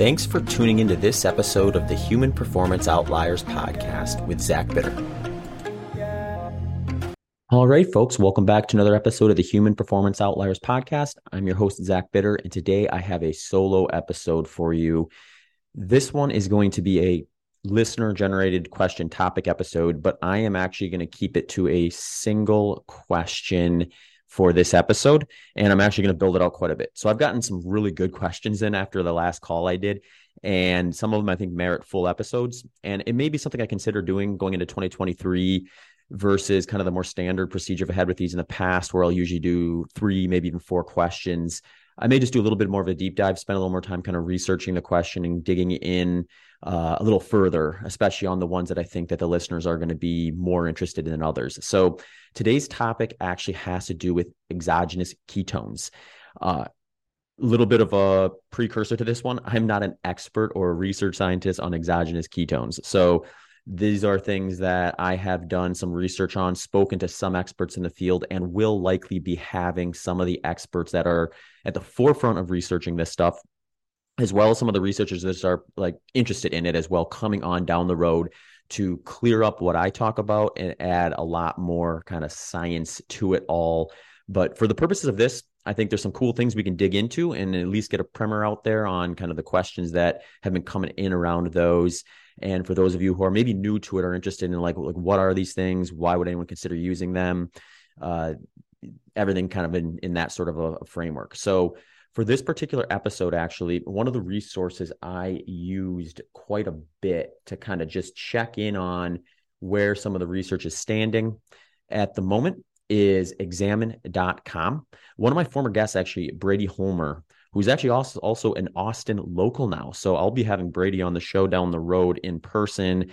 Thanks for tuning into this episode of the Human Performance Outliers podcast with Zach Bitter. All right, folks, welcome back to another episode of the Human Performance Outliers podcast. I'm your host, Zach Bitter, and today I have a solo episode for you. This one is going to be a listener generated question topic episode, but I am actually going to keep it to a single question for this episode. And I'm actually going to build it out quite a bit. So I've gotten some really good questions in after the last call I did. And some of them I think merit full episodes. And it may be something I consider doing going into 2023 versus kind of the more standard procedure I've had with these in the past, where I'll usually do three, maybe even four questions. I may just do a little bit more of a deep dive, spend a little more time kind of researching the question and digging in uh, a little further, especially on the ones that I think that the listeners are going to be more interested in than others. So today's topic actually has to do with exogenous ketones. A uh, little bit of a precursor to this one. I'm not an expert or a research scientist on exogenous ketones. So these are things that I have done some research on, spoken to some experts in the field, and will likely be having some of the experts that are at the forefront of researching this stuff as well as some of the researchers that are like interested in it as well coming on down the road to clear up what I talk about and add a lot more kind of science to it all. But for the purposes of this, I think there's some cool things we can dig into and at least get a primer out there on kind of the questions that have been coming in around those. And for those of you who are maybe new to it or interested in like like what are these things? Why would anyone consider using them? Uh, everything kind of in in that sort of a, a framework. So for this particular episode, actually, one of the resources I used quite a bit to kind of just check in on where some of the research is standing at the moment is examine.com. One of my former guests, actually, Brady Holmer, who's actually also, also an Austin local now. So I'll be having Brady on the show down the road in person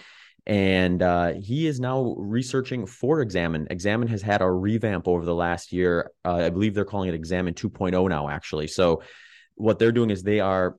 and uh, he is now researching for Examine. Examine has had a revamp over the last year. Uh, I believe they're calling it Examine 2.0 now, actually. So what they're doing is they are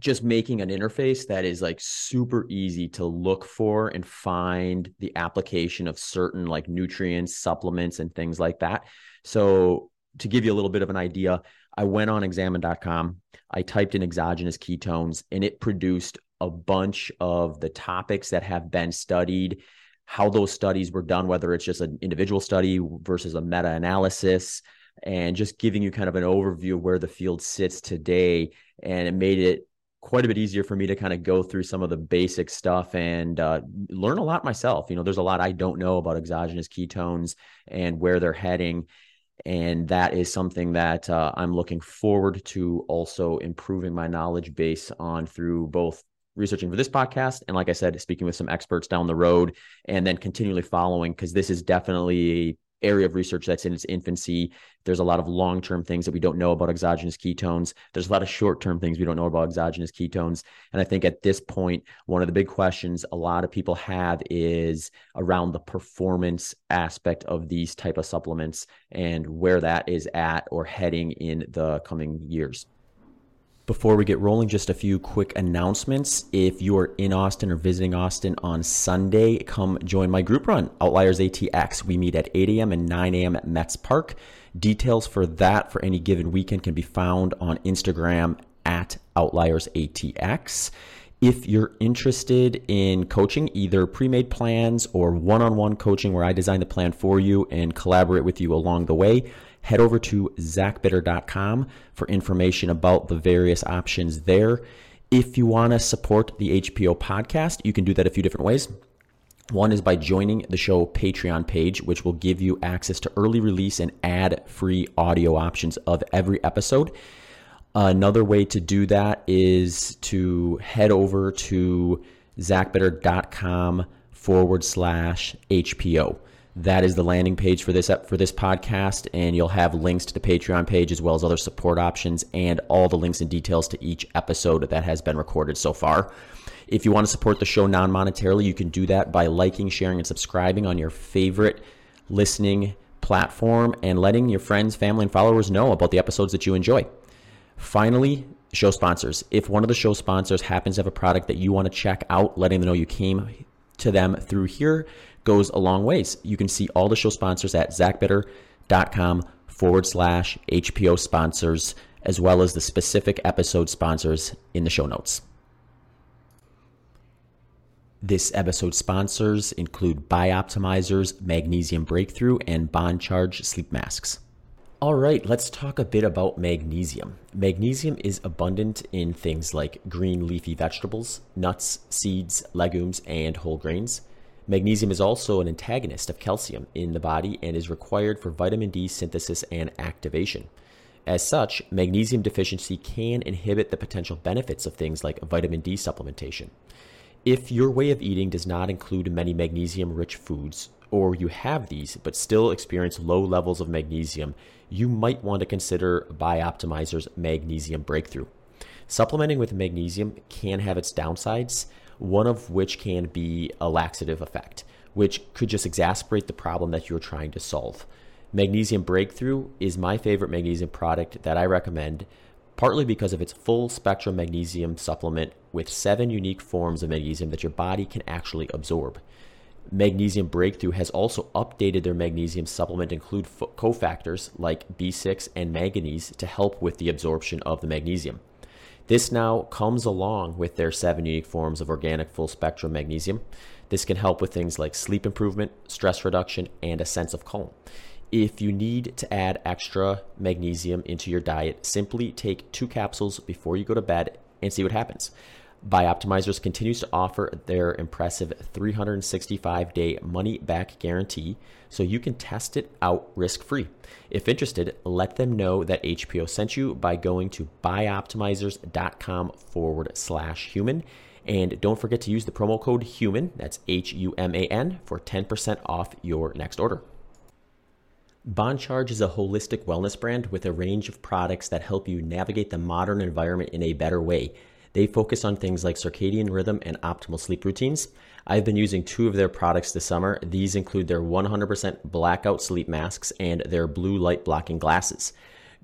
just making an interface that is like super easy to look for and find the application of certain like nutrients, supplements, and things like that. So to give you a little bit of an idea, I went on examine.com. I typed in exogenous ketones and it produced a bunch of the topics that have been studied, how those studies were done, whether it's just an individual study versus a meta analysis, and just giving you kind of an overview of where the field sits today. And it made it quite a bit easier for me to kind of go through some of the basic stuff and uh, learn a lot myself. You know, there's a lot I don't know about exogenous ketones and where they're heading. And that is something that uh, I'm looking forward to also improving my knowledge base on through both researching for this podcast and like i said speaking with some experts down the road and then continually following because this is definitely area of research that's in its infancy. There's a lot of long-term things that we don't know about exogenous ketones. There's a lot of short-term things we don't know about exogenous ketones. And i think at this point one of the big questions a lot of people have is around the performance aspect of these type of supplements and where that is at or heading in the coming years before we get rolling, just a few quick announcements. If you are in Austin or visiting Austin on Sunday, come join my group run, Outliers ATX. We meet at 8 a.m. and 9 a.m. at Metz Park. Details for that for any given weekend can be found on Instagram at Outliers ATX. If you're interested in coaching, either pre made plans or one on one coaching where I design the plan for you and collaborate with you along the way, head over to zachbitter.com for information about the various options there. If you want to support the HPO podcast, you can do that a few different ways. One is by joining the show Patreon page, which will give you access to early release and ad free audio options of every episode. Another way to do that is to head over to zachbitter.com forward slash HPO. That is the landing page for this for this podcast, and you'll have links to the Patreon page as well as other support options and all the links and details to each episode that has been recorded so far. If you want to support the show non monetarily, you can do that by liking, sharing, and subscribing on your favorite listening platform and letting your friends, family, and followers know about the episodes that you enjoy. Finally, show sponsors. If one of the show sponsors happens to have a product that you want to check out, letting them know you came to them through here goes a long ways. You can see all the show sponsors at zachbitter.com forward slash HPO sponsors. as well as the specific episode sponsors in the show notes. This episode sponsors include Bioptimizers, Magnesium Breakthrough, and Bon Charge sleep masks. All right, let's talk a bit about magnesium. Magnesium is abundant in things like green leafy vegetables, nuts, seeds, legumes, and whole grains. Magnesium is also an antagonist of calcium in the body and is required for vitamin D synthesis and activation. As such, magnesium deficiency can inhibit the potential benefits of things like vitamin D supplementation. If your way of eating does not include many magnesium rich foods, or you have these but still experience low levels of magnesium, you might want to consider Bioptimizer's Magnesium Breakthrough. Supplementing with magnesium can have its downsides, one of which can be a laxative effect, which could just exacerbate the problem that you're trying to solve. Magnesium Breakthrough is my favorite magnesium product that I recommend, partly because of its full spectrum magnesium supplement with seven unique forms of magnesium that your body can actually absorb. Magnesium Breakthrough has also updated their magnesium supplement to include cofactors like B6 and manganese to help with the absorption of the magnesium. This now comes along with their seven unique forms of organic full spectrum magnesium. This can help with things like sleep improvement, stress reduction, and a sense of calm. If you need to add extra magnesium into your diet, simply take two capsules before you go to bed and see what happens. Bioptimizers continues to offer their impressive 365 day money back guarantee so you can test it out risk free. If interested, let them know that HPO sent you by going to bioptimizers.com forward slash human. And don't forget to use the promo code HUMAN, that's H U M A N, for 10% off your next order. Bon Charge is a holistic wellness brand with a range of products that help you navigate the modern environment in a better way. They focus on things like circadian rhythm and optimal sleep routines. I've been using two of their products this summer. These include their 100% blackout sleep masks and their blue light blocking glasses.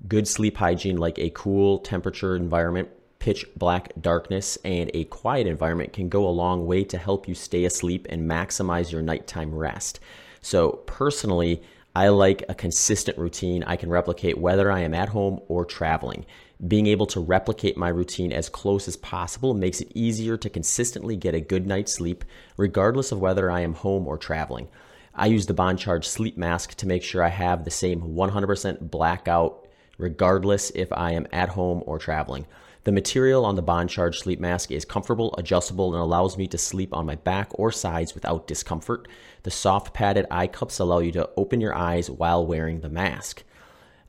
Good sleep hygiene, like a cool temperature environment, pitch black darkness, and a quiet environment, can go a long way to help you stay asleep and maximize your nighttime rest. So, personally, I like a consistent routine I can replicate whether I am at home or traveling. Being able to replicate my routine as close as possible makes it easier to consistently get a good night's sleep, regardless of whether I am home or traveling. I use the Bon Charge sleep mask to make sure I have the same 100% blackout, regardless if I am at home or traveling. The material on the Bon Charge sleep mask is comfortable, adjustable, and allows me to sleep on my back or sides without discomfort. The soft padded eye cups allow you to open your eyes while wearing the mask.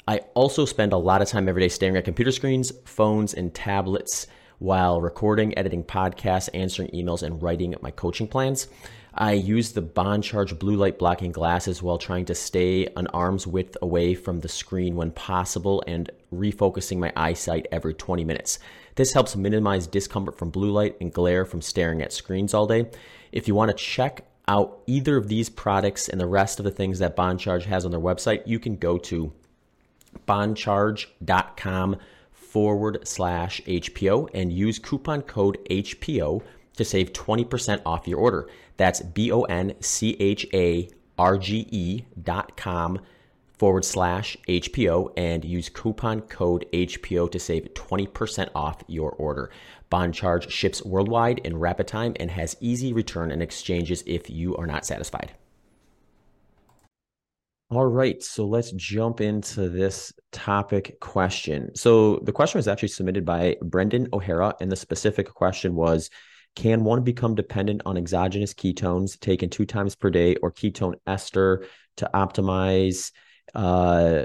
I also spend a lot of time every day staring at computer screens, phones, and tablets while recording, editing podcasts, answering emails, and writing my coaching plans. I use the Bon Charge blue light blocking glasses while trying to stay an arm's width away from the screen when possible and refocusing my eyesight every 20 minutes. This helps minimize discomfort from blue light and glare from staring at screens all day. If you want to check out either of these products and the rest of the things that Bon Charge has on their website, you can go to boncharge.com forward slash HPO and use coupon code HPO to save 20% off your order. That's B O N C H A R G E dot com forward slash HPO and use coupon code HPO to save 20% off your order. Bon Charge ships worldwide in rapid time and has easy return and exchanges if you are not satisfied. All right, so let's jump into this topic question. So the question was actually submitted by Brendan O'Hara, and the specific question was Can one become dependent on exogenous ketones taken two times per day or ketone ester to optimize uh,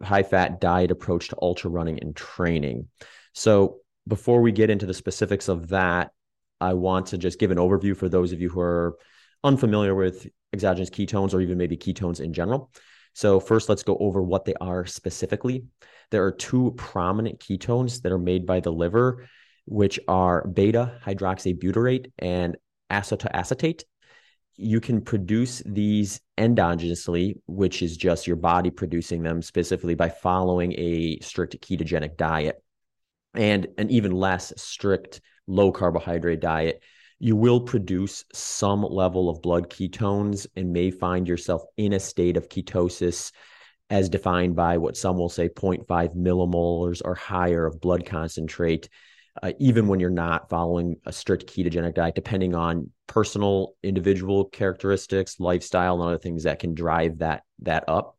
high fat diet approach to ultra running and training? So before we get into the specifics of that, I want to just give an overview for those of you who are unfamiliar with exogenous ketones or even maybe ketones in general. So, first, let's go over what they are specifically. There are two prominent ketones that are made by the liver, which are beta hydroxybutyrate and acetoacetate. You can produce these endogenously, which is just your body producing them specifically by following a strict ketogenic diet and an even less strict low carbohydrate diet you will produce some level of blood ketones and may find yourself in a state of ketosis as defined by what some will say 0.5 millimolars or higher of blood concentrate, uh, even when you're not following a strict ketogenic diet, depending on personal, individual characteristics, lifestyle, and other things that can drive that that up.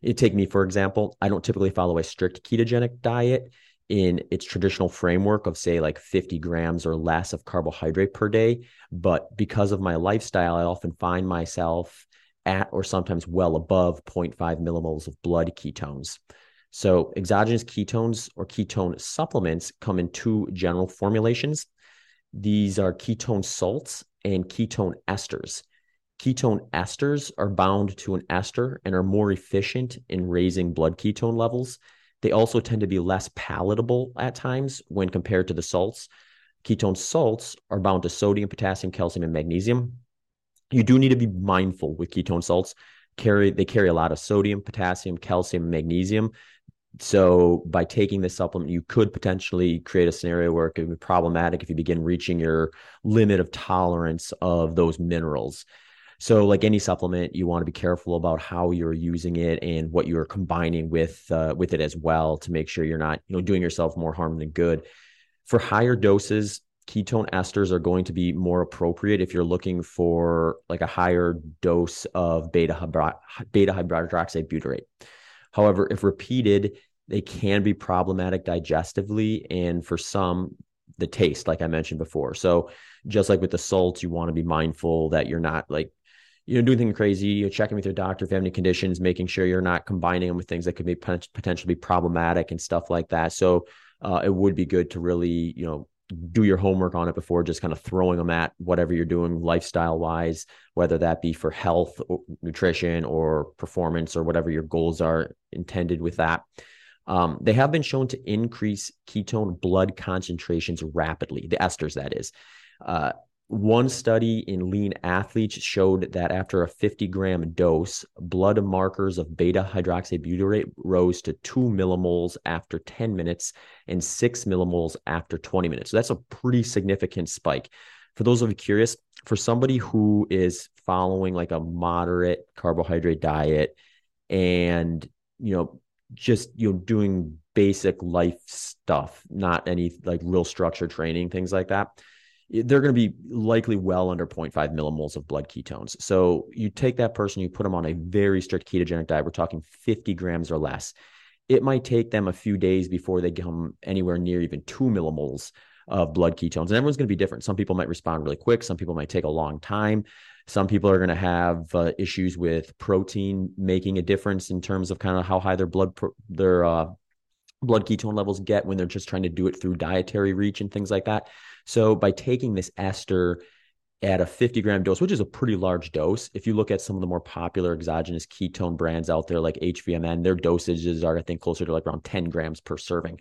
You take me for example. I don't typically follow a strict ketogenic diet in its traditional framework of say like 50 grams or less of carbohydrate per day, but because of my lifestyle, I often find myself at or sometimes well above 0.5 millimoles of blood ketones. So, exogenous ketones or ketone supplements come in two general formulations. These are ketone salts and ketone esters. Ketone esters are bound to an ester and are more efficient in raising blood ketone levels. They also tend to be less palatable at times when compared to the salts. Ketone salts are bound to sodium, potassium, calcium, and magnesium. You do need to be mindful with ketone salts. Carry they carry a lot of sodium, potassium, calcium, and magnesium. So by taking this supplement, you could potentially create a scenario where it could be problematic if you begin reaching your limit of tolerance of those minerals. So, like any supplement, you want to be careful about how you're using it and what you're combining with uh, with it as well to make sure you're not, you know, doing yourself more harm than good. For higher doses, ketone esters are going to be more appropriate if you're looking for like a higher dose of beta beta hydroxy butyrate. However, if repeated, they can be problematic digestively and for some the taste like i mentioned before so just like with the salts you want to be mindful that you're not like you know, doing things crazy, you're checking with your doctor if you have any conditions, making sure you're not combining them with things that could be potentially problematic and stuff like that. So uh, it would be good to really, you know, do your homework on it before just kind of throwing them at whatever you're doing lifestyle wise, whether that be for health, or nutrition, or performance, or whatever your goals are intended with that. Um, they have been shown to increase ketone blood concentrations rapidly, the esters, that is. Uh, one study in lean athletes showed that after a 50 gram dose, blood markers of beta hydroxybutyrate rose to 2 millimoles after 10 minutes and 6 millimoles after 20 minutes. So that's a pretty significant spike. For those of you curious, for somebody who is following like a moderate carbohydrate diet and, you know, just, you know, doing basic life stuff, not any like real structured training, things like that they're going to be likely well under 0.5 millimoles of blood ketones. So you take that person, you put them on a very strict ketogenic diet. We're talking 50 grams or less. It might take them a few days before they come anywhere near even two millimoles of blood ketones. And everyone's going to be different. Some people might respond really quick. Some people might take a long time. Some people are going to have uh, issues with protein making a difference in terms of kind of how high their blood their uh, blood ketone levels get when they're just trying to do it through dietary reach and things like that. So by taking this ester at a 50 gram dose, which is a pretty large dose, if you look at some of the more popular exogenous ketone brands out there like HVMN, their dosages are, I think, closer to like around 10 grams per serving.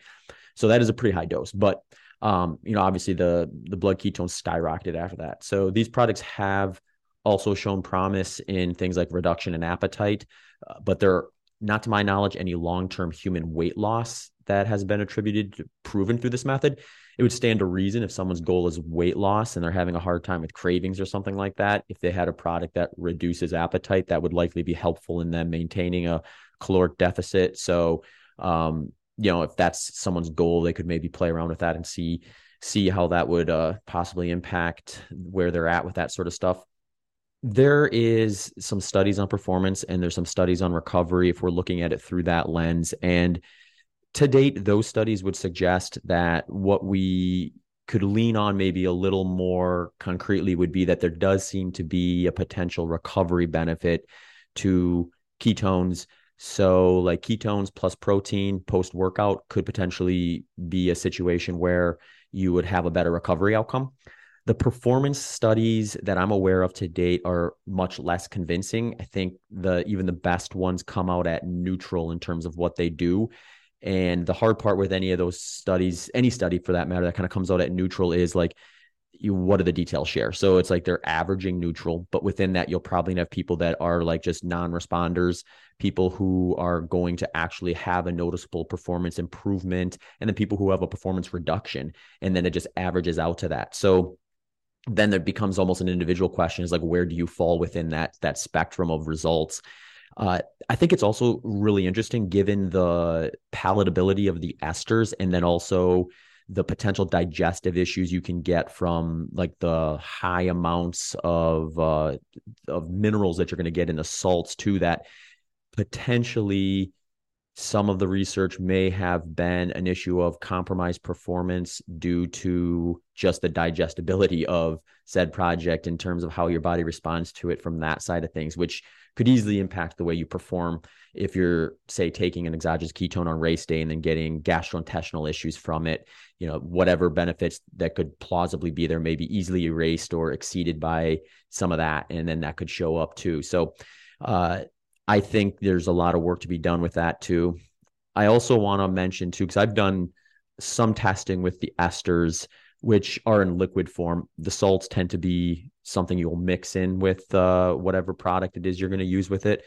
So that is a pretty high dose. But um, you know, obviously the the blood ketones skyrocketed after that. So these products have also shown promise in things like reduction in appetite, uh, but they're not to my knowledge, any long term human weight loss that has been attributed to proven through this method. It would stand to reason if someone's goal is weight loss and they're having a hard time with cravings or something like that. If they had a product that reduces appetite, that would likely be helpful in them maintaining a caloric deficit. So, um, you know, if that's someone's goal, they could maybe play around with that and see see how that would uh, possibly impact where they're at with that sort of stuff there is some studies on performance and there's some studies on recovery if we're looking at it through that lens and to date those studies would suggest that what we could lean on maybe a little more concretely would be that there does seem to be a potential recovery benefit to ketones so like ketones plus protein post workout could potentially be a situation where you would have a better recovery outcome the performance studies that I'm aware of to date are much less convincing. I think the even the best ones come out at neutral in terms of what they do. And the hard part with any of those studies, any study for that matter, that kind of comes out at neutral is like, you what do the details share? So it's like they're averaging neutral, but within that, you'll probably have people that are like just non-responders, people who are going to actually have a noticeable performance improvement, and then people who have a performance reduction, and then it just averages out to that. So then there becomes almost an individual question is like where do you fall within that that spectrum of results Uh, I think it's also really interesting given the palatability of the esters and then also the potential digestive issues you can get from like the high amounts of uh, of minerals that you're going to get in the salts too that potentially some of the research may have been an issue of compromised performance due to just the digestibility of said project in terms of how your body responds to it from that side of things, which could easily impact the way you perform if you're, say, taking an exogenous ketone on race day and then getting gastrointestinal issues from it. You know, whatever benefits that could plausibly be there may be easily erased or exceeded by some of that. And then that could show up too. So, uh, I think there's a lot of work to be done with that too. I also want to mention too, because I've done some testing with the esters, which are in liquid form. The salts tend to be something you'll mix in with uh, whatever product it is you're going to use with it.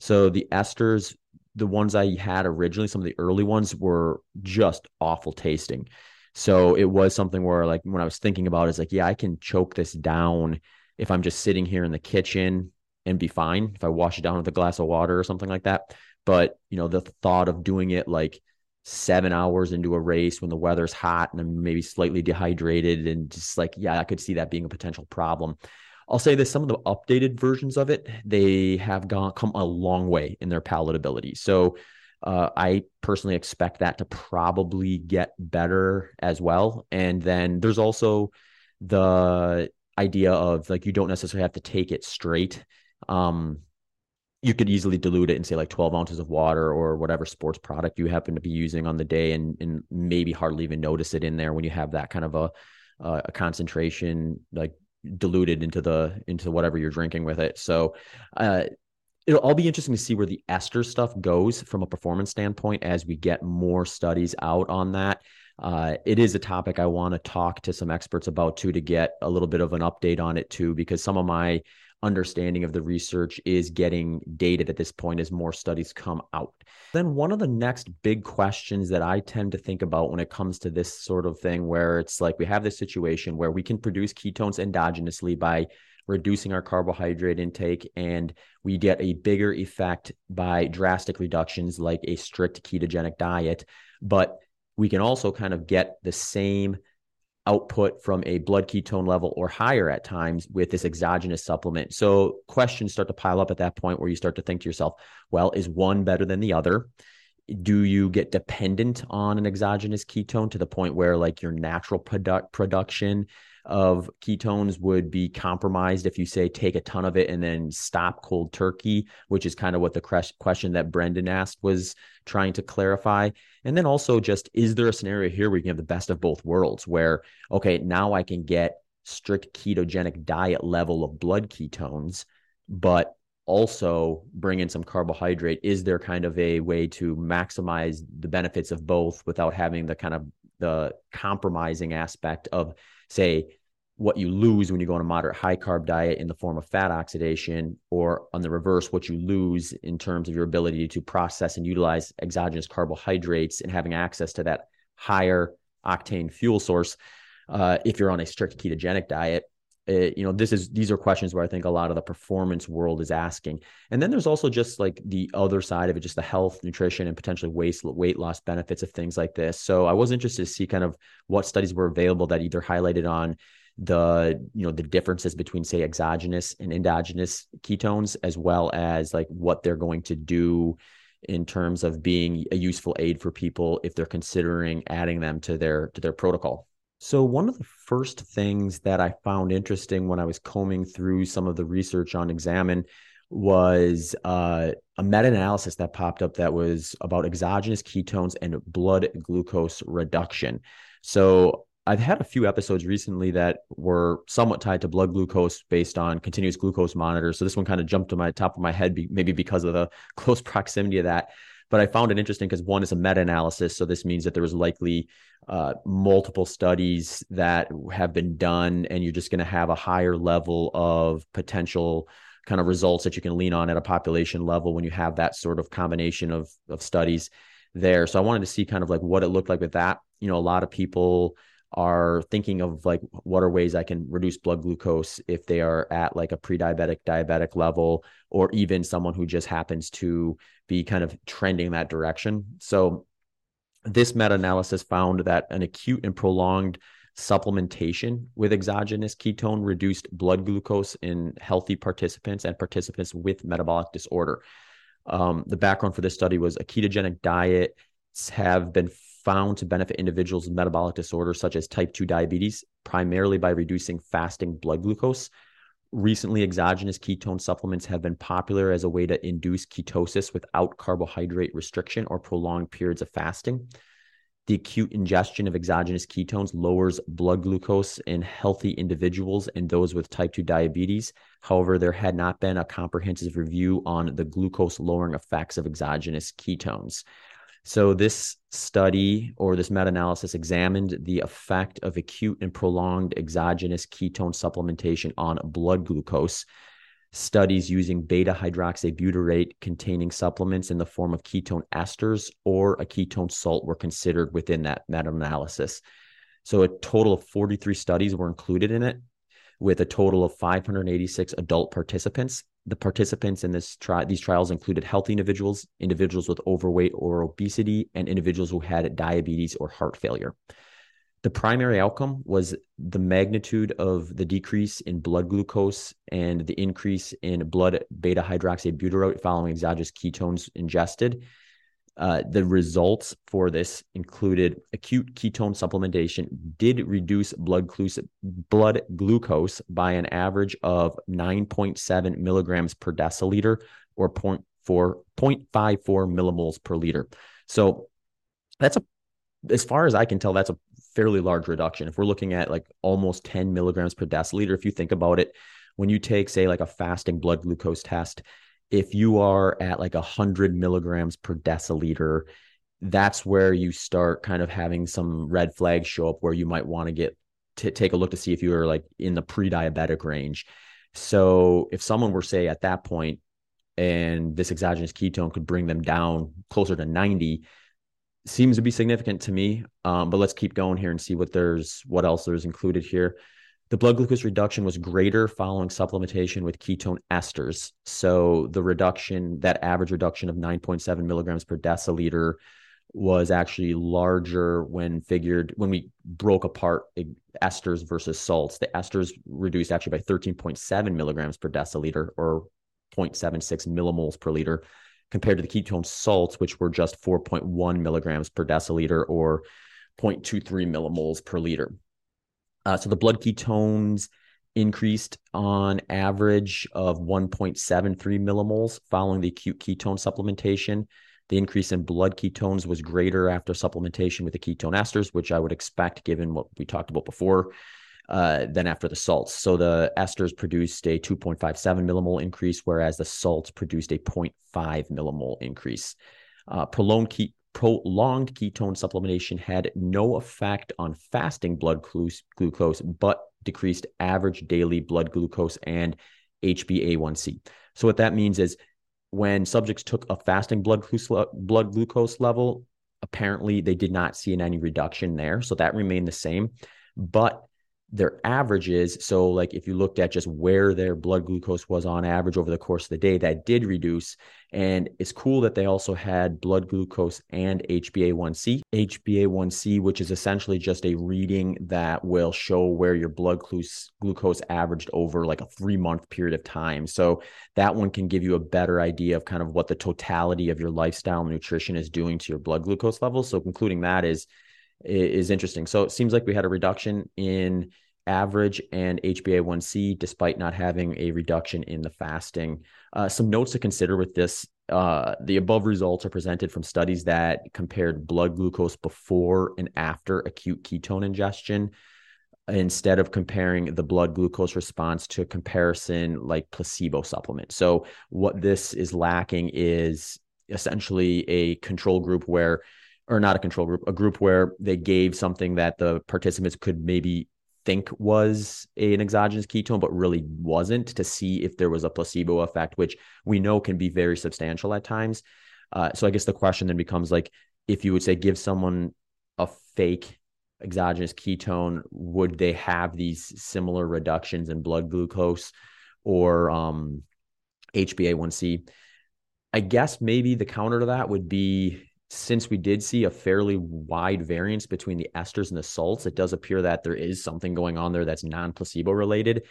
So the esters, the ones I had originally, some of the early ones were just awful tasting. So it was something where, like, when I was thinking about it, it's like, yeah, I can choke this down if I'm just sitting here in the kitchen and be fine if I wash it down with a glass of water or something like that. But you know, the thought of doing it like seven hours into a race when the weather's hot and I'm maybe slightly dehydrated and just like, yeah, I could see that being a potential problem. I'll say this: some of the updated versions of it, they have gone come a long way in their palatability. So uh, I personally expect that to probably get better as well. And then there's also the idea of like you don't necessarily have to take it straight um, you could easily dilute it and say like 12 ounces of water or whatever sports product you happen to be using on the day and, and maybe hardly even notice it in there when you have that kind of a, uh, a concentration like diluted into the into whatever you're drinking with it. So uh, it'll all be interesting to see where the ester stuff goes from a performance standpoint as we get more studies out on that. Uh, it is a topic I want to talk to some experts about too to get a little bit of an update on it too, because some of my understanding of the research is getting dated at this point as more studies come out. Then, one of the next big questions that I tend to think about when it comes to this sort of thing, where it's like we have this situation where we can produce ketones endogenously by reducing our carbohydrate intake, and we get a bigger effect by drastic reductions like a strict ketogenic diet. But we can also kind of get the same output from a blood ketone level or higher at times with this exogenous supplement. So questions start to pile up at that point where you start to think to yourself, well, is one better than the other? Do you get dependent on an exogenous ketone to the point where like your natural product production of ketones would be compromised if you say take a ton of it and then stop cold turkey, which is kind of what the question that Brendan asked was trying to clarify. And then also just is there a scenario here where you can have the best of both worlds where, okay, now I can get strict ketogenic diet level of blood ketones, but also bring in some carbohydrate is there kind of a way to maximize the benefits of both without having the kind of the compromising aspect of say what you lose when you go on a moderate high carb diet in the form of fat oxidation, or on the reverse, what you lose in terms of your ability to process and utilize exogenous carbohydrates and having access to that higher octane fuel source uh, if you're on a strict ketogenic diet. It, you know, this is these are questions where I think a lot of the performance world is asking. And then there's also just like the other side of it, just the health, nutrition, and potentially weight weight loss benefits of things like this. So I was interested to see kind of what studies were available that either highlighted on the you know the differences between say exogenous and endogenous ketones as well as like what they're going to do in terms of being a useful aid for people if they're considering adding them to their to their protocol so, one of the first things that I found interesting when I was combing through some of the research on Examine was uh, a meta analysis that popped up that was about exogenous ketones and blood glucose reduction. So, I've had a few episodes recently that were somewhat tied to blood glucose based on continuous glucose monitors. So, this one kind of jumped to my top of my head, maybe because of the close proximity of that but I found it interesting because one is a meta analysis. So this means that there was likely uh, multiple studies that have been done, and you're just going to have a higher level of potential kind of results that you can lean on at a population level when you have that sort of combination of, of studies there. So I wanted to see kind of like what it looked like with that. You know, a lot of people are thinking of like what are ways I can reduce blood glucose if they are at like a pre-diabetic diabetic level or even someone who just happens to be kind of trending that direction. So this meta-analysis found that an acute and prolonged supplementation with exogenous ketone reduced blood glucose in healthy participants and participants with metabolic disorder. Um, the background for this study was a ketogenic diet have been found to benefit individuals with metabolic disorders such as type 2 diabetes, primarily by reducing fasting blood glucose. Recently, exogenous ketone supplements have been popular as a way to induce ketosis without carbohydrate restriction or prolonged periods of fasting. The acute ingestion of exogenous ketones lowers blood glucose in healthy individuals and those with type 2 diabetes. However, there had not been a comprehensive review on the glucose lowering effects of exogenous ketones. So, this study or this meta analysis examined the effect of acute and prolonged exogenous ketone supplementation on blood glucose. Studies using beta hydroxybutyrate containing supplements in the form of ketone esters or a ketone salt were considered within that meta analysis. So, a total of 43 studies were included in it, with a total of 586 adult participants the participants in this tri- these trials included healthy individuals, individuals with overweight or obesity, and individuals who had diabetes or heart failure. The primary outcome was the magnitude of the decrease in blood glucose and the increase in blood beta hydroxybutyrate following exogenous ketones ingested uh, the results for this included acute ketone supplementation did reduce blood, glu- blood glucose by an average of 9.7 milligrams per deciliter or 0.4, 0.54 millimoles per liter. So that's a, as far as I can tell, that's a fairly large reduction. If we're looking at like almost 10 milligrams per deciliter, if you think about it, when you take, say, like a fasting blood glucose test, if you are at like 100 milligrams per deciliter, that's where you start kind of having some red flags show up where you might want to get to take a look to see if you are like in the pre-diabetic range. So if someone were say at that point and this exogenous ketone could bring them down closer to 90 seems to be significant to me. Um, but let's keep going here and see what there's what else there's included here. The blood glucose reduction was greater following supplementation with ketone esters. So the reduction, that average reduction of 9.7 milligrams per deciliter, was actually larger when figured when we broke apart esters versus salts. The esters reduced actually by 13.7 milligrams per deciliter or 0.76 millimoles per liter compared to the ketone salts, which were just 4.1 milligrams per deciliter or 0.23 millimoles per liter. Uh, so the blood ketones increased on average of 1.73 millimoles following the acute ketone supplementation. The increase in blood ketones was greater after supplementation with the ketone esters, which I would expect given what we talked about before, uh, than after the salts. So the esters produced a 2.57 millimole increase, whereas the salts produced a 0.5 millimole increase. Uh, prolonged ke- prolonged ketone supplementation had no effect on fasting blood glucose, but decreased average daily blood glucose and HbA1c. So what that means is when subjects took a fasting blood blood glucose level, apparently they did not see any reduction there. So that remained the same. But their averages. So, like if you looked at just where their blood glucose was on average over the course of the day, that did reduce. And it's cool that they also had blood glucose and HbA1c. HbA1c, which is essentially just a reading that will show where your blood glucose averaged over like a three month period of time. So, that one can give you a better idea of kind of what the totality of your lifestyle and nutrition is doing to your blood glucose levels. So, concluding that is, is interesting. So it seems like we had a reduction in average and HbA1c despite not having a reduction in the fasting. Uh, some notes to consider with this uh, the above results are presented from studies that compared blood glucose before and after acute ketone ingestion instead of comparing the blood glucose response to comparison like placebo supplement. So what this is lacking is essentially a control group where or not a control group, a group where they gave something that the participants could maybe think was an exogenous ketone, but really wasn't to see if there was a placebo effect, which we know can be very substantial at times. Uh, so I guess the question then becomes like, if you would say give someone a fake exogenous ketone, would they have these similar reductions in blood glucose or um, HbA1c? I guess maybe the counter to that would be since we did see a fairly wide variance between the esters and the salts, it does appear that there is something going on there that's non placebo related,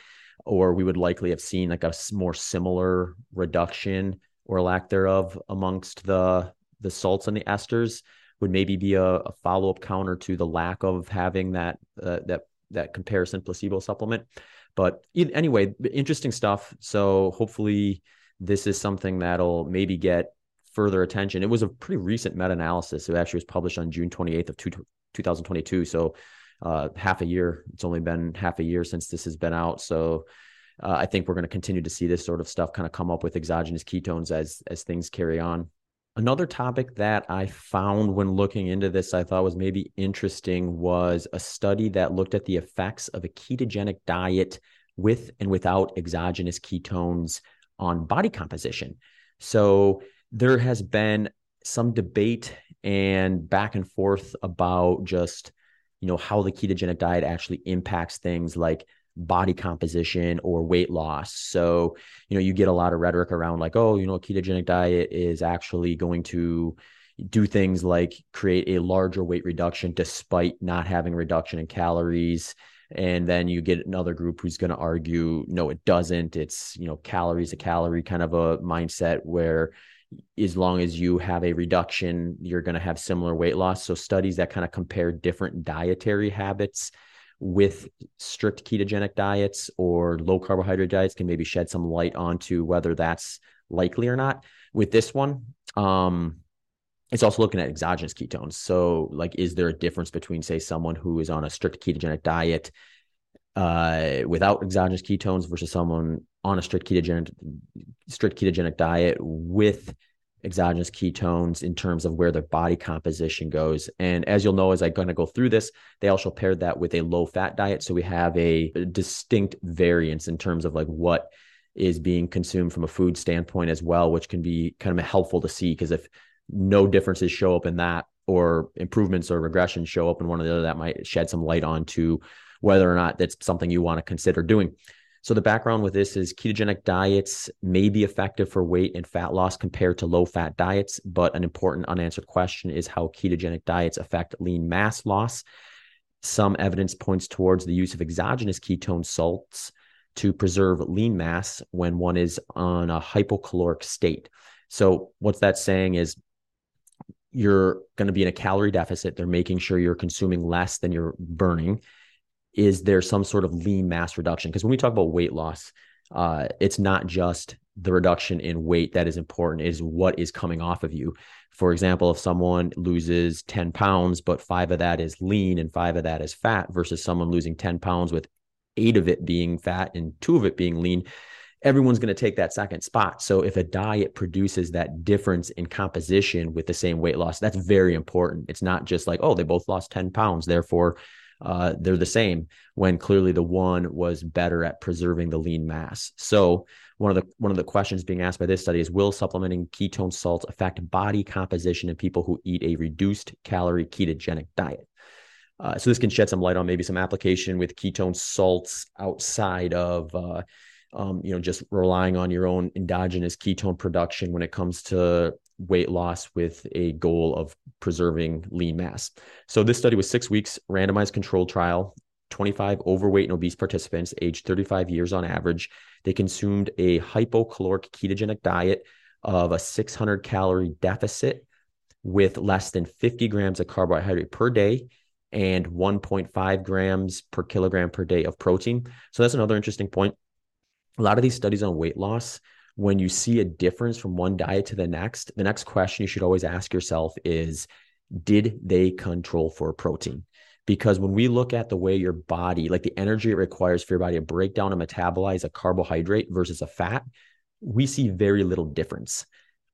or we would likely have seen like a more similar reduction or lack thereof amongst the the salts and the esters would maybe be a, a follow up counter to the lack of having that uh, that that comparison placebo supplement. But anyway, interesting stuff. So hopefully this is something that'll maybe get further attention. It was a pretty recent meta analysis. It actually was published on June 28th of 2022. So uh, half a year. It's only been half a year since this has been out. So uh, I think we're going to continue to see this sort of stuff kind of come up with exogenous ketones as as things carry on. Another topic that I found when looking into this, I thought was maybe interesting, was a study that looked at the effects of a ketogenic diet with and without exogenous ketones on body composition. So there has been some debate and back and forth about just you know how the ketogenic diet actually impacts things like body composition or weight loss. So you know you get a lot of rhetoric around like oh you know a ketogenic diet is actually going to do things like create a larger weight reduction despite not having reduction in calories. And then you get another group who's going to argue no it doesn't. It's you know calories a calorie kind of a mindset where as long as you have a reduction, you're going to have similar weight loss. So studies that kind of compare different dietary habits with strict ketogenic diets or low carbohydrate diets can maybe shed some light onto whether that's likely or not. With this one, um, it's also looking at exogenous ketones. So, like, is there a difference between, say, someone who is on a strict ketogenic diet uh, without exogenous ketones versus someone on a strict ketogenic strict ketogenic diet with exogenous ketones in terms of where their body composition goes. And as you'll know, as I'm going to go through this, they also paired that with a low fat diet. So we have a, distinct variance in terms of like what is being consumed from a food standpoint as well, which can be kind of helpful to see because if no differences show up in that or improvements or regressions show up in one or the other, that might shed some light on to whether or not that's something you want to consider doing. So the background with this is ketogenic diets may be effective for weight and fat loss compared to low fat diets, but an important unanswered question is how ketogenic diets affect lean mass loss. Some evidence points towards the use of exogenous ketone salts to preserve lean mass when one is on a hypocaloric state. So what's that saying is you're going to be in a calorie deficit. They're making sure you're consuming less than you're burning is there some sort of lean mass reduction? Because when we talk about weight loss, uh, it's not just the reduction in weight that is important, is what is coming off of you. For example, if someone loses 10 pounds, but five of that is lean and five of that is fat, versus someone losing 10 pounds with eight of it being fat and two of it being lean, everyone's going to take that second spot. So if a diet produces that difference in composition with the same weight loss, that's very important. It's not just like, oh, they both lost 10 pounds, therefore uh, they're the same when clearly the one was better at preserving the lean mass. So one of the one of the questions being asked by this study is will supplementing ketone salts affect body composition in people who eat a reduced calorie ketogenic diet? Uh, so this can shed some light on maybe some application with ketone salts outside of uh, um, you know just relying on your own endogenous ketone production when it comes to weight loss with a goal of preserving lean mass. So this study was six weeks, randomized controlled trial, 25 overweight and obese participants, aged 35 years on average. They consumed a hypocaloric ketogenic diet of a 600 calorie deficit with less than 50 grams of carbohydrate per day and 1.5 grams per kilogram per day of protein. So that's another interesting point. A lot of these studies on weight loss when you see a difference from one diet to the next, the next question you should always ask yourself is Did they control for protein? Because when we look at the way your body, like the energy it requires for your body to break down and metabolize a carbohydrate versus a fat, we see very little difference.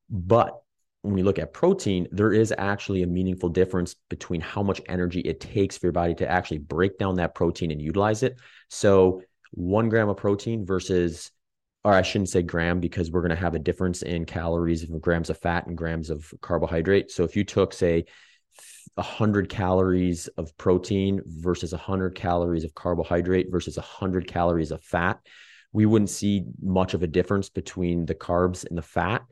But when we look at protein, there is actually a meaningful difference between how much energy it takes for your body to actually break down that protein and utilize it. So, one gram of protein versus or I shouldn't say gram because we're going to have a difference in calories of grams of fat and grams of carbohydrate. So if you took, say, 100 calories of protein versus 100 calories of carbohydrate versus 100 calories of fat, we wouldn't see much of a difference between the carbs and the fat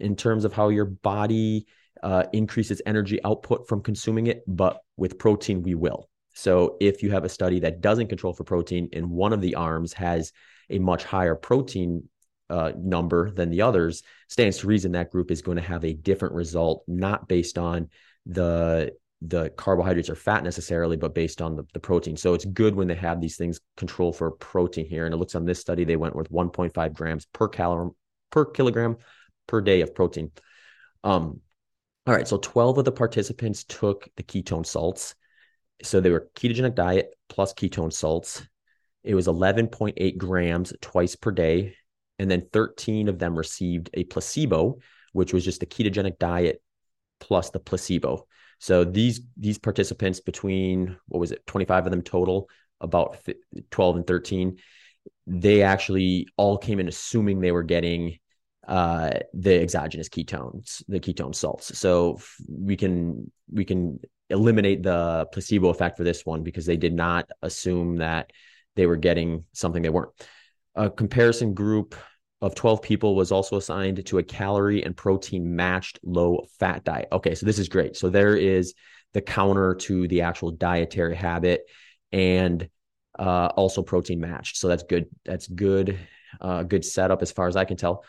in terms of how your body uh, increases energy output from consuming it. But with protein, we will. So if you have a study that doesn't control for protein and one of the arms has a much higher protein uh, number than the others, stands to reason that group is going to have a different result, not based on the the carbohydrates or fat necessarily, but based on the, the protein. So it's good when they have these things control for protein here. And it looks on this study, they went with 1.5 grams per calorie per kilogram per day of protein. Um, all right, so 12 of the participants took the ketone salts. So they were ketogenic diet plus ketone salts. It was 11.8 grams twice per day. And then 13 of them received a placebo, which was just the ketogenic diet plus the placebo. So these these participants between what was it 25 of them total about 12 and 13 they actually all came in assuming they were getting uh, the exogenous ketones the ketone salts so we can we can eliminate the placebo effect for this one because they did not assume that they were getting something they weren't a comparison group of 12 people was also assigned to a calorie and protein matched low fat diet. Okay, so this is great. So there is the counter to the actual dietary habit and uh, also protein matched. So that's good. That's good. Uh, good setup as far as I can tell.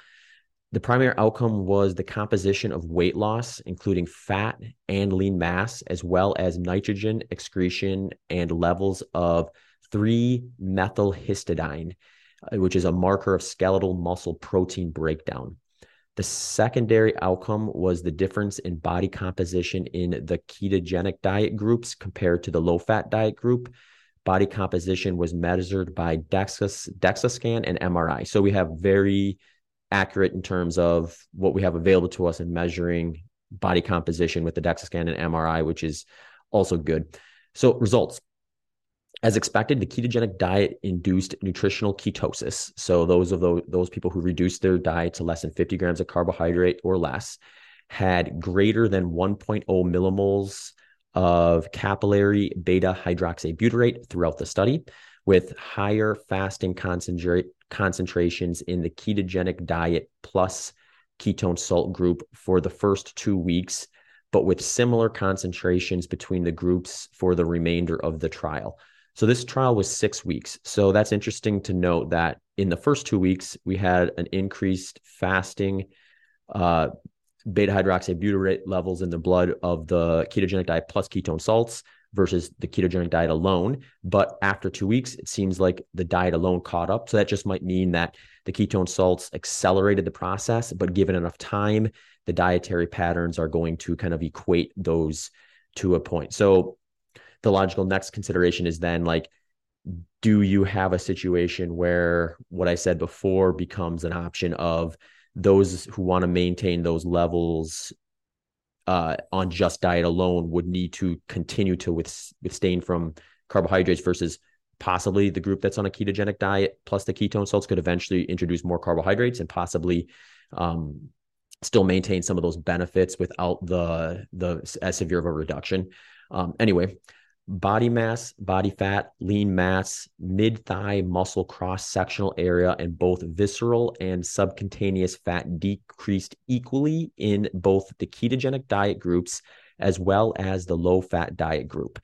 The primary outcome was the composition of weight loss, including fat and lean mass, as well as nitrogen excretion and levels of 3 methyl histidine uh, which is a marker of skeletal muscle protein breakdown. The secondary outcome was the difference in body composition in the ketogenic diet groups compared to the low fat diet group. Body composition was measured by DEXA, DEXA scan and MRI. So we have very accurate in terms of what we have available to us in measuring body composition with the DEXA scan and MRI, which is also good. So results as expected, the ketogenic diet induced nutritional ketosis. So those of those, those people who reduced their diet to less than 50 grams of carbohydrate or less had greater than 1.0 millimoles of capillary beta hydroxybutyrate throughout the study, with higher fasting concentrate concentrations in the ketogenic diet plus ketone salt group for the first two weeks, but with similar concentrations between the groups for the remainder of the trial. So this trial was six weeks. So that's interesting to note that in the first two weeks, we had an increased fasting uh, beta hydroxybutyrate levels in the blood of the ketogenic diet plus ketone salts versus the ketogenic diet alone. But after two weeks, it seems like the diet alone caught up. So that just might mean that the ketone salts accelerated the process, but given enough time, the dietary patterns are going to kind of equate those to a point. So the logical next consideration is then like do you have a situation where what i said before becomes an option of those who want to maintain those levels uh, on just diet alone would need to continue to with, withstand from carbohydrates versus possibly the group that's on a ketogenic diet plus the ketone salts could eventually introduce more carbohydrates and possibly um, still maintain some of those benefits without the the as severe of a reduction. Um, anyway, body mass, body fat, lean mass, mid thigh muscle cross sectional area, and both visceral and subcutaneous fat decreased equally in both the ketogenic diet groups as well as the low fat diet group.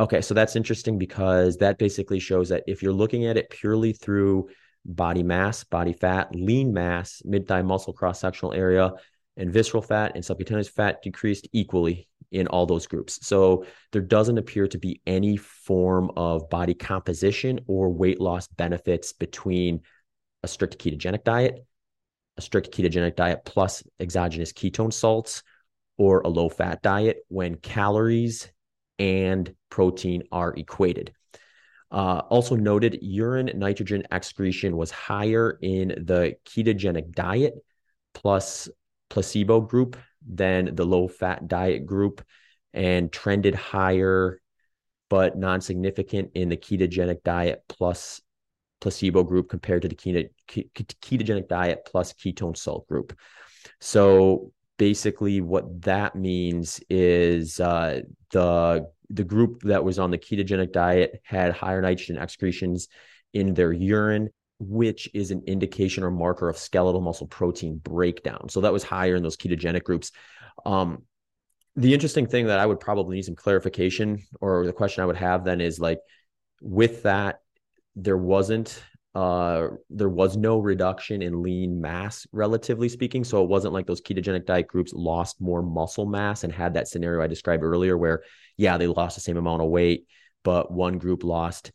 Okay, so that's interesting because that basically shows that if you're looking at it purely through body mass, body fat, lean mass, mid thigh muscle cross sectional area, and visceral fat and subcutaneous fat decreased equally in all those groups. So there doesn't appear to be any form of body composition or weight loss benefits between a strict ketogenic diet, a strict ketogenic diet plus exogenous ketone salts, or a low fat diet when calories and protein are equated. Uh, also noted, urine nitrogen excretion was higher in the ketogenic diet plus placebo group than the low fat diet group and trended higher but non-significant in the ketogenic diet plus placebo group compared to the ketogenic diet plus ketone salt group. So basically what that means is uh, the the group that was on the ketogenic diet had higher nitrogen excretions in their urine which is an indication or marker of skeletal muscle protein breakdown so that was higher in those ketogenic groups um, the interesting thing that i would probably need some clarification or the question i would have then is like with that there wasn't uh, there was no reduction in lean mass, relatively speaking. So it wasn't like those ketogenic diet groups lost more muscle mass and had that scenario I described earlier, where, yeah, they lost the same amount of weight, but one group lost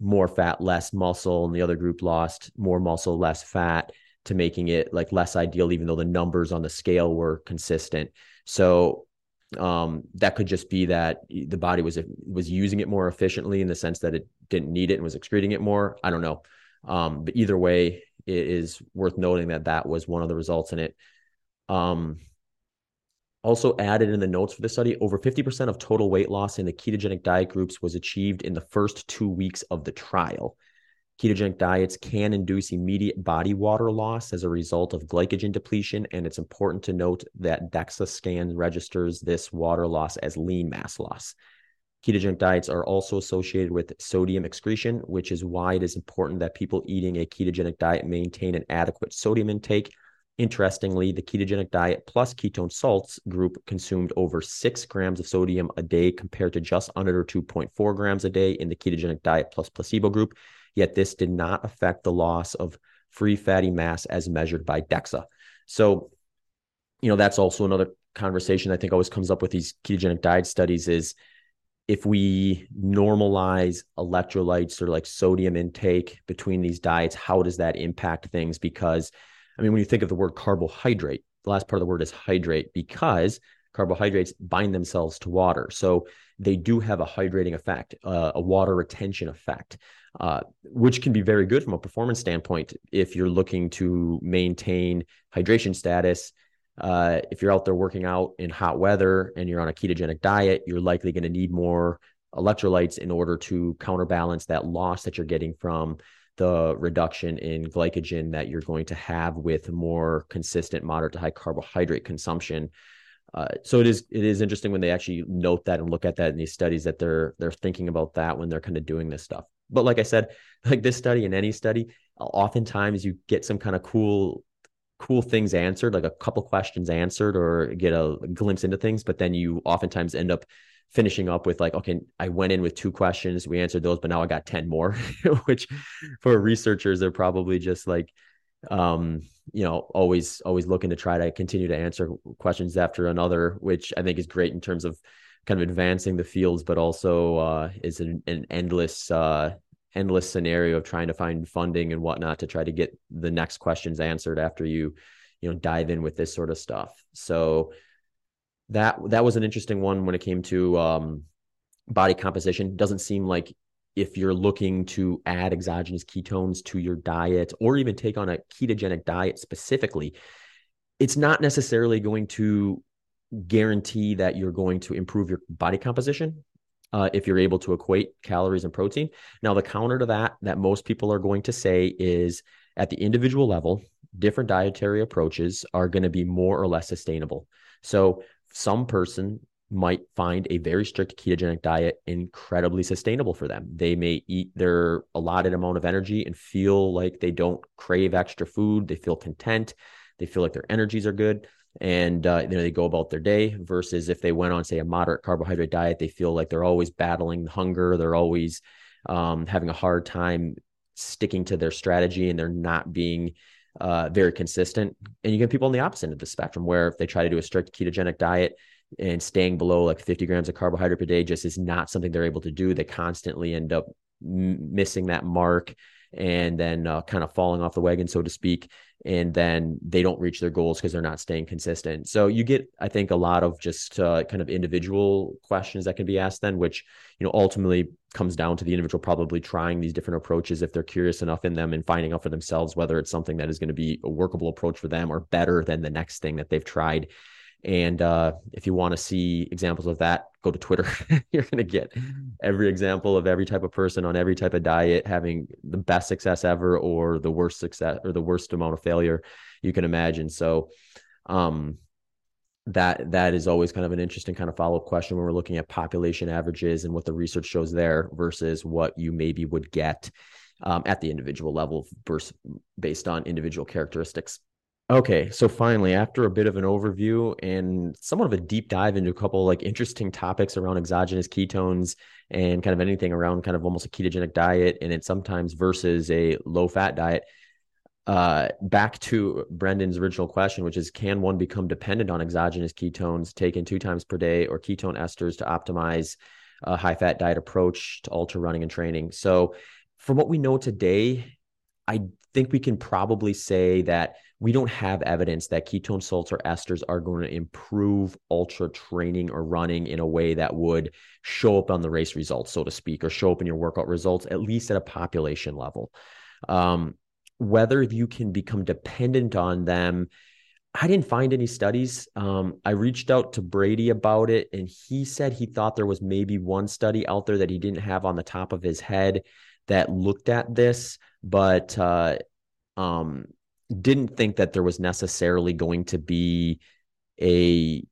more fat, less muscle, and the other group lost more muscle, less fat to making it like less ideal, even though the numbers on the scale were consistent. So um, that could just be that the body was was using it more efficiently in the sense that it didn't need it and was excreting it more. I don't know. Um, but either way, it is worth noting that that was one of the results in it. Um, also added in the notes for the study, over 50% of total weight loss in the ketogenic diet groups was achieved in the first two weeks of the trial. Ketogenic diets can induce immediate body water loss as a result of glycogen depletion, and it's important to note that DEXA scan registers this water loss as lean mass loss. Ketogenic diets are also associated with sodium excretion, which is why it is important that people eating a ketogenic diet maintain an adequate sodium intake. Interestingly, the ketogenic diet plus ketone salts group consumed over six grams of sodium a day compared to just under 2.4 grams a day in the ketogenic diet plus placebo group. Yet this did not affect the loss of free fatty mass as measured by DEXA. So, you know, that's also another conversation I think always comes up with these ketogenic diet studies is if we normalize electrolytes or like sodium intake between these diets, how does that impact things? Because, I mean, when you think of the word carbohydrate, the last part of the word is hydrate because carbohydrates bind themselves to water. So they do have a hydrating effect, uh, a water retention effect, uh, which can be very good from a performance standpoint if you're looking to maintain hydration status uh, if you're out there working out in hot weather and you're on a ketogenic diet, you're likely going to need more electrolytes in order to counterbalance that loss that you're getting from the reduction in glycogen that you're going to have with more consistent moderate to high carbohydrate consumption. Uh, so it is it is interesting when they actually note that and look at that in these studies that they're they're thinking about that when they're kind of doing this stuff. But like I said, like this study and any study, oftentimes you get some kind of cool cool things answered, like a couple questions answered, or get a glimpse into things. But then you oftentimes end up finishing up with like, okay, I went in with two questions, we answered those, but now I got 10 more, which for researchers, they're probably just like, um, you know, always, always looking to try to continue to answer questions after another, which I think is great in terms of kind of advancing the fields, but also uh, is an, an endless uh, endless scenario of trying to find funding and whatnot to try to get the next questions answered after you you know dive in with this sort of stuff. So that that was an interesting one when it came to um, body composition doesn't seem like if you're looking to add exogenous ketones to your diet or even take on a ketogenic diet specifically it's not necessarily going to guarantee that you're going to improve your body composition uh, if you're able to equate calories and protein. Now, the counter to that, that most people are going to say is at the individual level, different dietary approaches are going to be more or less sustainable. So, some person might find a very strict ketogenic diet incredibly sustainable for them. They may eat their allotted amount of energy and feel like they don't crave extra food. They feel content. They feel like their energies are good and uh, they go about their day versus if they went on say a moderate carbohydrate diet they feel like they're always battling hunger they're always um, having a hard time sticking to their strategy and they're not being uh, very consistent and you get people on the opposite end of the spectrum where if they try to do a strict ketogenic diet and staying below like 50 grams of carbohydrate per day just is not something they're able to do they constantly end up m- missing that mark and then uh, kind of falling off the wagon, so to speak. And then they don't reach their goals because they're not staying consistent. So you get, I think, a lot of just uh, kind of individual questions that can be asked then, which, you know, ultimately comes down to the individual probably trying these different approaches if they're curious enough in them and finding out for themselves whether it's something that is going to be a workable approach for them or better than the next thing that they've tried and uh, if you want to see examples of that, go to Twitter. You're going to get every example of every type of person on every type of diet having the best success ever or the worst success or the worst amount of failure you can imagine. So, um, that that is always kind of an interesting kind of follow-up question when we're looking at population averages and what the research shows there versus what you maybe would get um, at the individual level versus based on individual characteristics. Okay, so finally, after a bit of an overview and somewhat of a deep dive into a couple like interesting topics around exogenous ketones and kind of anything around kind of almost a ketogenic diet and it sometimes versus a low fat diet, uh, back to Brendan's original question, which is can one become dependent on exogenous ketones taken two times per day or ketone esters to optimize a high fat diet approach to ultra running and training? So, from what we know today, I think we can probably say that we don't have evidence that ketone salts or esters are going to improve ultra training or running in a way that would show up on the race results, so to speak, or show up in your workout results, at least at a population level. Um, whether you can become dependent on them i didn't find any studies um, i reached out to brady about it and he said he thought there was maybe one study out there that he didn't have on the top of his head that looked at this but uh, um, didn't think that there was necessarily going to be a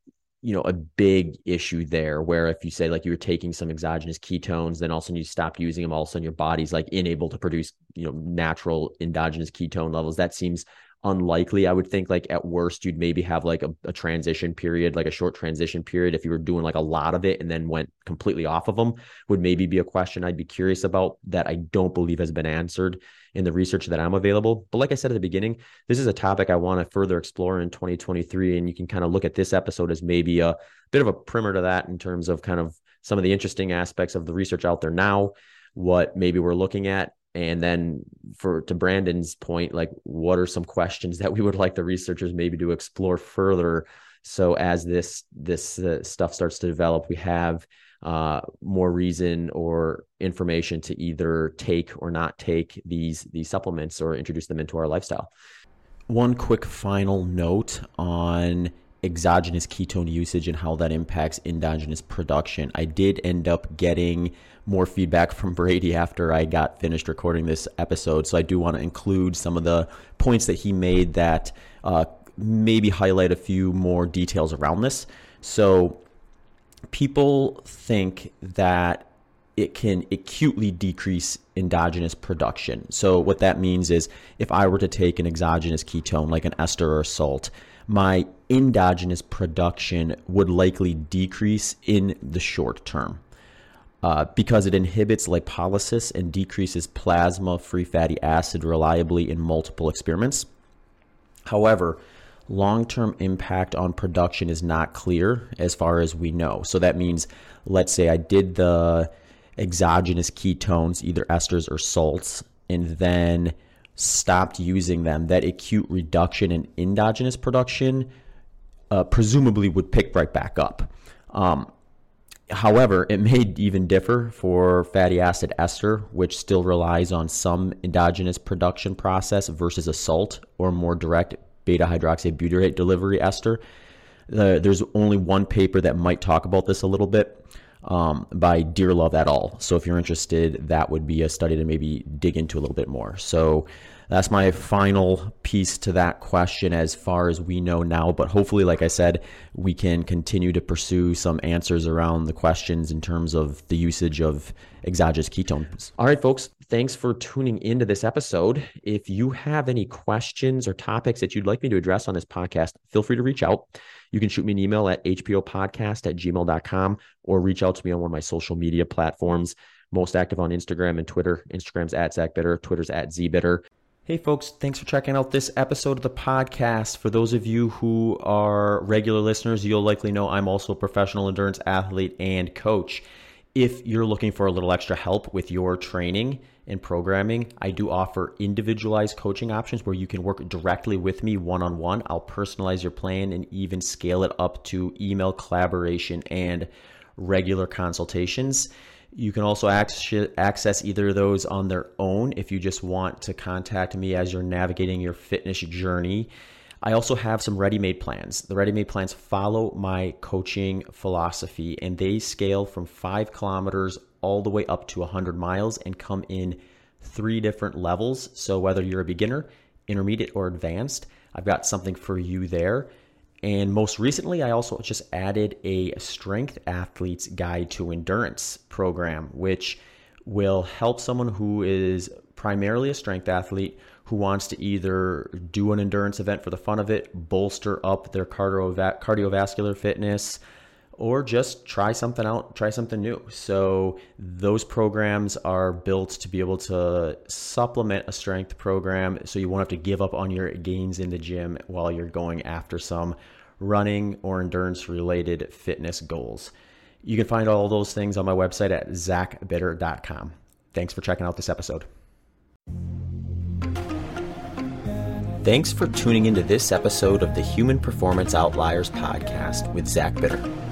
you know a big issue there where if you say like you were taking some exogenous ketones then all of a sudden you stop using them all of a sudden your body's like unable to produce you know natural endogenous ketone levels. That seems unlikely i would think like at worst you'd maybe have like a, a, transition period like a short transition period if you were doing like a lot of it and then went completely off of them would maybe be a question i'd be curious about that i don't believe has been answered in the research that I'm available. But like I said at the beginning, this is a topic I want to further explore in 2023. And you can kind of look at this episode as maybe a bit of a primer to that in terms of kind of some of the interesting aspects of the research out there now, what maybe we're looking at. And then for to Brandon's point, like what are some questions that we would like the researchers maybe to explore further? So as this this uh, stuff starts to develop, we have uh, more reason or information to either take or not take these these supplements or introduce them into our lifestyle. One quick final note on exogenous ketone usage and how that impacts endogenous production. I did end up getting more feedback from Brady after I got finished recording this episode, so I do want to include some of the points that he made that uh, maybe highlight a few more details around this. So people think that it can acutely decrease endogenous production. So, what that means is if I were to take an exogenous ketone like an ester or salt, my endogenous production would likely decrease in the short term. Uh, because it inhibits lipolysis and decreases plasma free fatty acid reliably in multiple experiments. However, long term impact on production is not clear as far as we know. So that means, let's say I did the exogenous ketones, either esters or salts, and then stopped using them, that acute reduction in endogenous production uh, presumably would pick right back up. Um, however, it may even differ for fatty acid ester, which still relies on some endogenous production process versus a salt or more direct beta hydroxybutyrate delivery ester. there's only one paper that might talk about this a little bit um, by Dearlove et al. So if you're interested, that would be a study to maybe dig into a little bit more. So that's my final piece to that question as far as we know now. But hopefully, like I said, we can continue to pursue some answers around the questions in terms of the usage of exogenous ketones. All right, folks, thanks for tuning into this episode. If you have any questions or topics that you'd like me to address on this podcast, feel free to reach out. You can shoot me an email at hpopodcast at gmail.com or reach out to me on one of my social media platforms. Most active on Instagram and Twitter. Instagram's at Zach Bitter, Twitter's at ZBitter. Hey, folks, thanks for checking out this episode of the podcast. For those of you who are regular listeners, you'll likely know I'm also a professional endurance athlete and coach. If you're looking for a little extra help with your training and programming, I do offer individualized coaching options where you can work directly with me one on one. I'll personalize your plan and even scale it up to email collaboration and regular consultations. You can also access either of those on their own if you just want to contact me as you're navigating your fitness journey. I also have some ready made plans. The ready made plans follow my coaching philosophy and they scale from five kilometers all the way up to 100 miles and come in three different levels. So, whether you're a beginner, intermediate, or advanced, I've got something for you there. And most recently, I also just added a strength athlete's guide to endurance program, which will help someone who is primarily a strength athlete who wants to either do an endurance event for the fun of it, bolster up their cardiovascular fitness, or just try something out, try something new. So, those programs are built to be able to supplement a strength program so you won't have to give up on your gains in the gym while you're going after some running or endurance related fitness goals. You can find all those things on my website at zachbitter.com. Thanks for checking out this episode. Thanks for tuning into this episode of the Human Performance Outliers podcast with Zach Bitter.